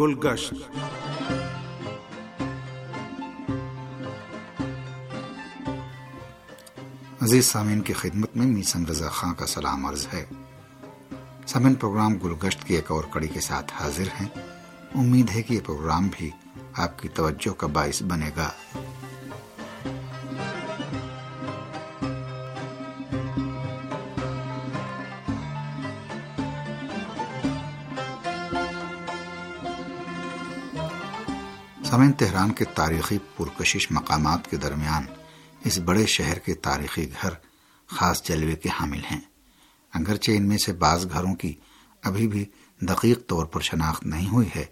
گلگشت۔ عزیز سامعین کی خدمت میں میسم رضا خان کا سلام عرض ہے۔ سامعین، پروگرام گلگشت کی ایک اور کڑی کے ساتھ حاضر ہیں۔ امید ہے کہ یہ پروگرام بھی آپ کی توجہ کا باعث بنے گا۔ سامعین، تہران کے تاریخی پرکشش مقامات کے درمیان اس بڑے شہر کے تاریخی گھر خاص جلوے کے حامل ہیں۔ اگرچہ ان میں سے بعض گھروں کی ابھی بھی دقیق طور پر شناخت نہیں ہوئی ہے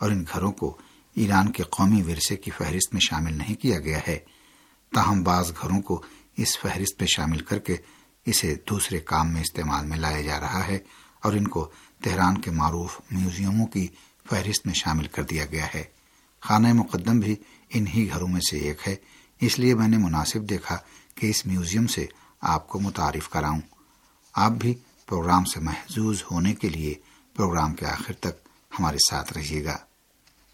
اور ان گھروں کو ایران کے قومی ورثے کی فہرست میں شامل نہیں کیا گیا ہے، تاہم بعض گھروں کو اس فہرست میں شامل کر کے اسے دوسرے کام میں استعمال میں لایا جا رہا ہے اور ان کو تہران کے معروف میوزیموں کی فہرست میں شامل کر دیا گیا ہے۔ خانہ مقدم بھی انہی گھروں میں سے ایک ہے۔ اس لیے میں نے مناسب دیکھا کہ اس میوزیم سے آپ کو متعارف کراؤں۔ آپ بھی پروگرام سے محظوظ ہونے کے لیے پروگرام کے آخر تک ہمارے ساتھ رہیے گا۔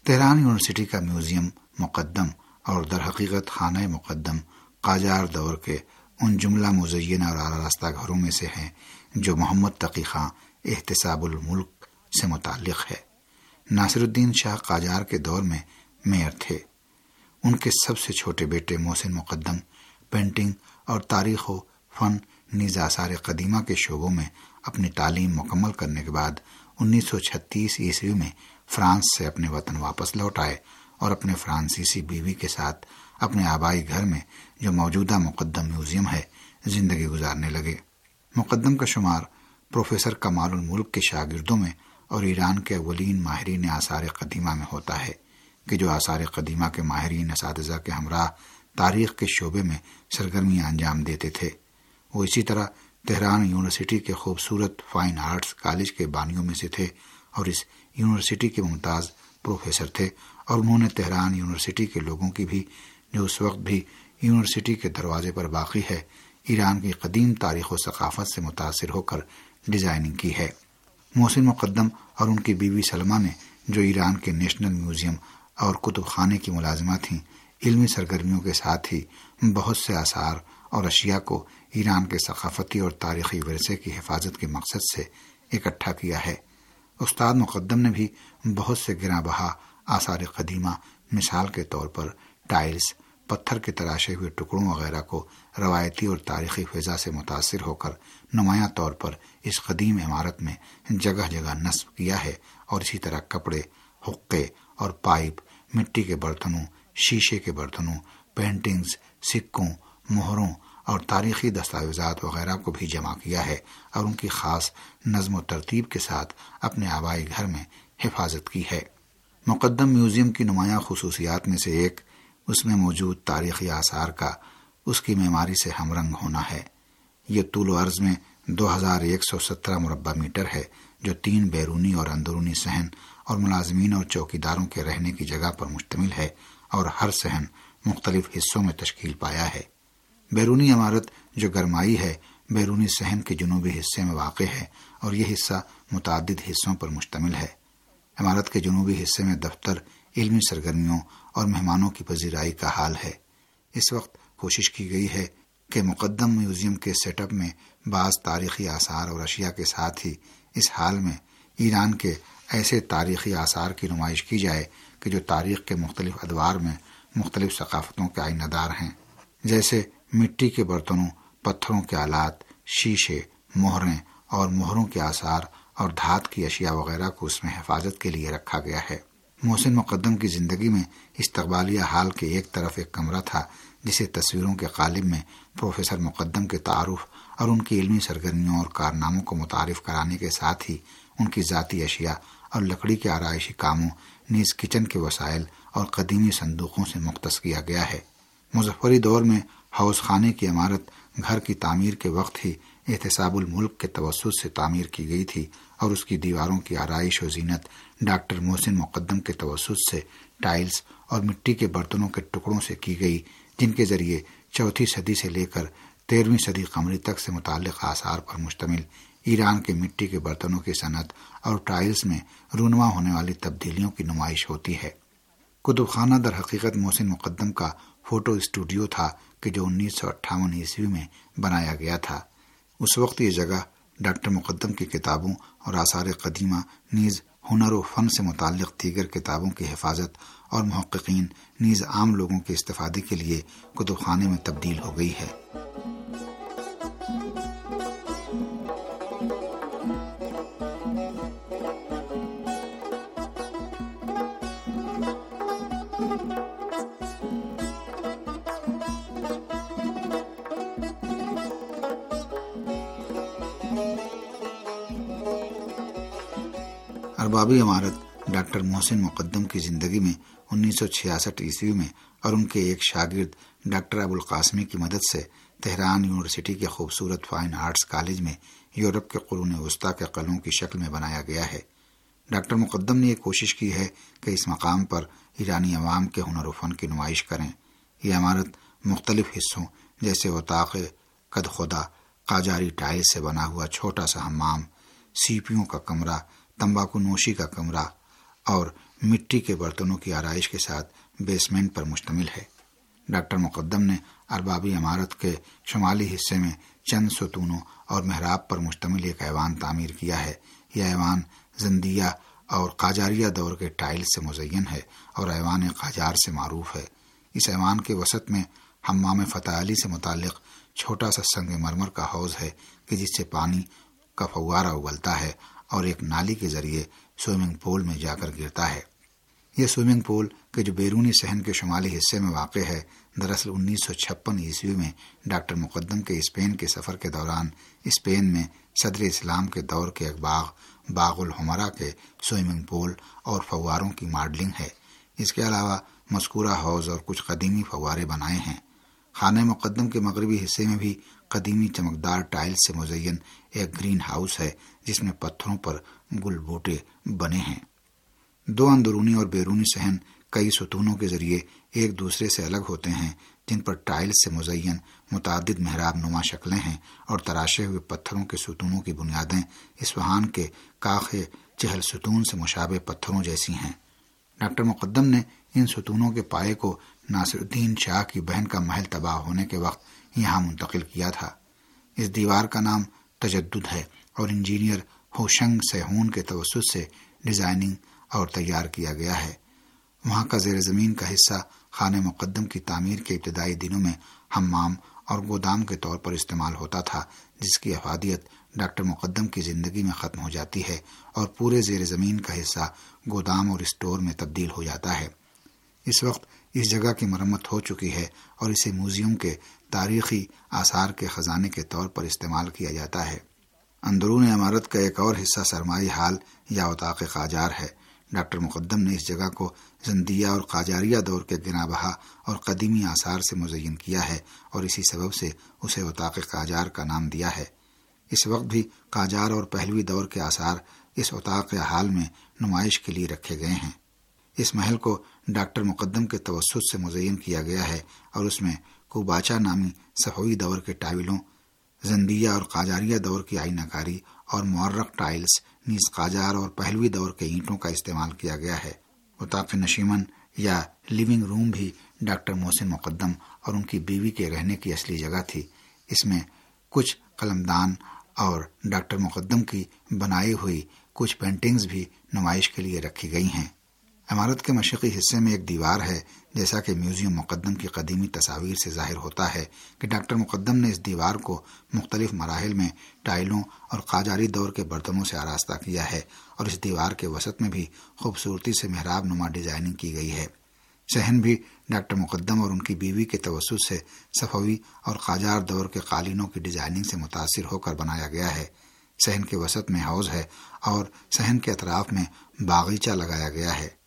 تہران یونیورسٹی کا میوزیم مقدم اور در حقیقت خانہ مقدم قاجار دور کے ان جملہ مزین اور آراستہ گھروں میں سے ہیں جو محمد تقی خاں احتساب الملک سے متعلق ہے۔ ناصر الدین شاہ قاجار کے دور میں میئر تھے۔ ان کے سب سے چھوٹے بیٹے محسن مقدم، پینٹنگ اور تاریخ و فن نیز آثار قدیمہ کے شعبوں میں اپنی تعلیم مکمل کرنے کے بعد انیس سو چھتیس عیسوی میں فرانس سے اپنے وطن واپس لوٹ آئے اور اپنے فرانسیسی بیوی کے ساتھ اپنے آبائی گھر میں جو موجودہ مقدم میوزیم ہے، زندگی گزارنے لگے۔ مقدم کا شمار پروفیسر کمال الملک کے شاگردوں میں اور ایران کے اولین ماہرین آثار قدیمہ میں ہوتا ہے، کہ جو آثار قدیمہ کے ماہرین اساتذہ کے ہمراہ تاریخ کے شعبے میں سرگرمیاں انجام دیتے تھے۔ وہ اسی طرح تہران یونیورسٹی کے خوبصورت فائن آرٹس کالج کے بانیوں میں سے تھے اور اس یونیورسٹی کے ممتاز پروفیسر تھے۔ اور انہوں نے تہران یونیورسٹی کے لوگوں کی بھی، جو اس وقت بھی یونیورسٹی کے دروازے پر باقی ہے، ایران کی قدیم تاریخ و ثقافت سے متاثر ہو کر ڈیزائننگ کی ہے۔ محسن مقدم اور ان کی بیوی سلمہ نے، جو ایران کے نیشنل میوزیم اور کتب خانے کی ملازمہ تھیں، علمی سرگرمیوں کے ساتھ ہی بہت سے آثار اور اشیاء کو ایران کے ثقافتی اور تاریخی ورثے کی حفاظت کے مقصد سے اکٹھا کیا ہے۔ استاد مقدم نے بھی بہت سے گراں بہا آثار قدیمہ مثال کے طور پر ٹائلز پتھر کے تراشے ہوئے ٹکڑوں وغیرہ کو روایتی اور تاریخی فضا سے متاثر ہو کر نمایاں طور پر اس قدیم عمارت میں جگہ جگہ نصب کیا ہے اور اسی طرح کپڑے، حقے اور پائپ، مٹی کے برتنوں، شیشے کے برتنوں پینٹنگز سکوں، مہروں اور تاریخی دستاویزات وغیرہ کو بھی جمع کیا ہے اور ان کی خاص نظم و ترتیب کے ساتھ اپنے آبائی گھر میں حفاظت کی ہے۔ مقدم میوزیم کی نمایاں خصوصیات میں سے ایک اس میں موجود تاریخی آثار کا اس کی معماری سے ہم رنگ ہونا ہے۔ یہ طول و عرض میں دو ہزار ایک سو سترہ مربع میٹر ہے، جو تین بیرونی اور اندرونی صحن اور ملازمین اور چوکیداروں کے رہنے کی جگہ پر مشتمل ہے اور ہر صحن مختلف حصوں میں تشکیل پایا ہے۔ بیرونی عمارت جو گرمائی ہے، بیرونی صحن کے جنوبی حصے میں واقع ہے اور یہ حصہ متعدد حصوں پر مشتمل ہے۔ عمارت کے جنوبی حصے میں دفتر علمی سرگرمیوں اور مہمانوں کی پذیرائی کا حال ہے۔ اس وقت کوشش کی گئی ہے کہ مقدم میوزیم کے سیٹ اپ میں بعض تاریخی آثار اور اشیاء کے ساتھ ہی اس حال میں ایران کے ایسے تاریخی آثار کی نمائش کی جائے کہ جو تاریخ کے مختلف ادوار میں مختلف ثقافتوں کے آئینہ دار ہیں۔ جیسے مٹی کے برتنوں، پتھروں کے آلات، شیشے، مہریں اور مہروں کے آثار اور دھات کی اشیاء وغیرہ کو اس میں حفاظت کے لیے رکھا گیا ہے۔ محسن مقدم کی زندگی میں استقبالیہ حال کے ایک طرف ایک کمرہ تھا، جسے تصویروں کے قالب میں پروفیسر مقدم کے تعارف اور ان کی علمی سرگرمیوں اور کارناموں کو متعارف کرانے کے ساتھ ہی ان کی ذاتی اشیاء اور لکڑی کے آرائشی کاموں، نیز کچن کے وسائل اور قدیمی صندوقوں سے مختص کیا گیا ہے۔ مظفری دور میں حوض خانے کی عمارت گھر کی تعمیر کے وقت ہی احتساب الملک کے توسط سے تعمیر کی گئی تھی اور اس کی دیواروں کی آرائش و زینت ڈاکٹر محسن مقدم کے توسط سے ٹائلز اور مٹی کے برتنوں کے ٹکڑوں سے کی گئی، جن کے ذریعے چوتھی صدی سے لے کر تیرہویں صدی قمری تک سے متعلق آثار پر مشتمل ایران کے مٹی کے برتنوں کی صنعت اور ٹائلز میں رونما ہونے والی تبدیلیوں کی نمائش ہوتی ہے۔ کتب خانہ در حقیقت محسن مقدم کا فوٹو اسٹوڈیو تھا کہ جو انیس سو اٹھاون عیسوی میں بنایا گیا تھا۔ اس وقت یہ جگہ ڈاکٹر مقدم کی کتابوں اور آثار قدیمہ، نیز ہنر و فن سے متعلق دیگر کتابوں کی حفاظت اور محققین، نیز عام لوگوں کے استفادے کے لیے کتب خانے میں تبدیل ہو گئی ہے۔ اربابی عمارت ڈاکٹر محسن مقدم کی زندگی میں انیس سو چھیاسٹھ عیسوی میں اور ان کے ایک شاگرد ڈاکٹر ابو القاسمی کی مدد سے تہران یونیورسٹی کے خوبصورت فائن آرٹس کالج میں یورپ کے قرون وسطی کے قلوں کی شکل میں بنایا گیا ہے۔ ڈاکٹر مقدم نے یہ کوشش کی ہے کہ اس مقام پر ایرانی عوام کے ہنر و فن کی نمائش کریں۔ یہ عمارت مختلف حصوں جیسے اوتاق قد خدا قاجاری ٹائل سے بنا ہوا چھوٹا سا حمام، سیپیوں کا کمرہ تمباکو نوشی کا کمرہ اور مٹی کے برتنوں کی آرائش کے ساتھ بیسمنٹ پر مشتمل ہے۔ ڈاکٹر مقدم نے اربابی عمارت کے شمالی حصے میں چند ستونوں اور محراب پر مشتمل ایک ایوان تعمیر کیا ہے۔ یہ ایوان زندیہ اور قاجاریہ دور کے ٹائل سے مزین ہے اور ایوان قاجار سے معروف ہے۔ اس ایوان کے وسط میں حمام فتح علی سے متعلق چھوٹا سا سنگ مرمر کا حوض ہے کہ جس سے پانی کا فوارہ اگلتا ہے۔ اور ایک نالی کے ذریعے سوئمنگ پول میں جا کر گرتا ہے۔ یہ سوئمنگ پول کے جو بیرونی صحن کے شمالی حصے میں واقع ہے، دراصل انیس سو چھپن عیسوی میں ڈاکٹر مقدم کے اسپین کے سفر کے دوران اسپین میں صدر اسلام کے دور کے ایک باغ باغ الحمرا کے سوئمنگ پول اور فواروں کی ماڈلنگ ہے۔ اس کے علاوہ مذکورہ حوض اور کچھ قدیمی فوارے بنائے ہیں۔ خانہ مقدم کے مغربی حصے میں بھی قدیمی چمکدار ٹائل سے مزین ایک گرین ہاؤس ہے جس میں پتھروں پر گل بوٹے بنے ہیں۔ دو اندرونی اور بیرونی صحن کئی ستونوں کے ذریعے ایک دوسرے سے الگ ہوتے ہیں، جن پر ٹائل سے مزین متعدد محراب نما شکلیں ہیں اور تراشے ہوئے پتھروں کے ستونوں کی بنیادیں اسفہان کے کاخ چہل ستون سے مشابہ پتھروں جیسی ہیں۔ ڈاکٹر مقدم نے ان ستونوں کے پائے کو ناصر الدین شاہ کی بہن کا محل تباہ ہونے کے وقت یہاں منتقل کیا تھا۔ اس دیوار کا نام تجدد ہے اور انجینئر ہوشنگ سہون کے توسط سے ڈیزائننگ اور تیار کیا گیا ہے۔ وہاں کا زیر زمین کا حصہ خانہ مقدم کی تعمیر کے ابتدائی دنوں میں ہمام اور گودام کے طور پر استعمال ہوتا تھا، جس کی افادیت ڈاکٹر مقدم کی زندگی میں ختم ہو جاتی ہے اور پورے زیر زمین کا حصہ گودام اور اسٹور میں تبدیل ہو جاتا ہے۔ اس وقت اس جگہ کی مرمت ہو چکی ہے اور اسے میوزیم کے تاریخی آثار کے خزانے کے طور پر استعمال کیا جاتا ہے۔ اندرون عمارت کا ایک اور حصہ سرمائی حال یا اوتاق قاجار ہے۔ ڈاکٹر مقدم نے اس جگہ کو زندیہ اور قاجاریہ دور کے گنا بہا اور قدیمی آثار سے مزین کیا ہے اور اسی سبب سے اسے اوتاق قاجار کا نام دیا ہے۔ اس وقت بھی قاجار اور پہلوی دور کے آثار اس اوتاق حال میں نمائش کے لیے رکھے گئے ہیں۔ اس محل کو ڈاکٹر مقدم کے توسط سے مزین کیا گیا ہے اور اس میں کوباچا نامی صفوی دور کے ٹائلوں، زندیہ اور قاجاریہ دور کی آئینہ کاری اور معرق ٹائلز نیز قاجار اور پہلوی دور کے اینٹوں کا استعمال کیا گیا ہے۔ اتاق نشیمن یا لیونگ روم بھی ڈاکٹر محسن مقدم اور ان کی بیوی کے رہنے کی اصلی جگہ تھی۔ اس میں کچھ قلمدان اور ڈاکٹر مقدم کی بنائی ہوئی کچھ پینٹنگز بھی نمائش کے لیے رکھی گئی ہیں۔ عمارت کے مشرقی حصے میں ایک دیوار ہے، جیسا کہ میوزیم مقدم کی قدیمی تصاویر سے ظاہر ہوتا ہے کہ ڈاکٹر مقدم نے اس دیوار کو مختلف مراحل میں ٹائلوں اور قاجاری دور کے برتنوں سے آراستہ کیا ہے اور اس دیوار کے وسط میں بھی خوبصورتی سے محراب نما ڈیزائننگ کی گئی ہے۔ صحن بھی ڈاکٹر مقدم اور ان کی بیوی کے توسط سے صفوی اور قاجار دور کے قالینوں کی ڈیزائننگ سے متاثر ہو کر بنایا گیا ہے۔ صحن کے وسط میں حوض ہے اور صحن کے اطراف میں باغیچہ لگایا گیا ہے۔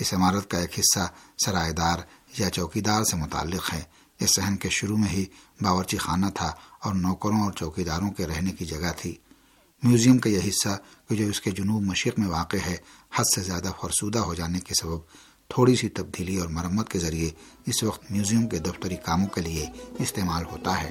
اس عمارت کا ایک حصہ سرائے دار یا چوکی دار سے متعلق ہے۔ اس صحن کے شروع میں ہی باورچی خانہ تھا اور نوکروں اور چوکی داروں کے رہنے کی جگہ تھی۔ میوزیم کا یہ حصہ کہ جو اس کے جنوب مشرق میں واقع ہے، حد سے زیادہ فرسودہ ہو جانے کے سبب تھوڑی سی تبدیلی اور مرمت کے ذریعے اس وقت میوزیم کے دفتری کاموں کے لیے استعمال ہوتا ہے۔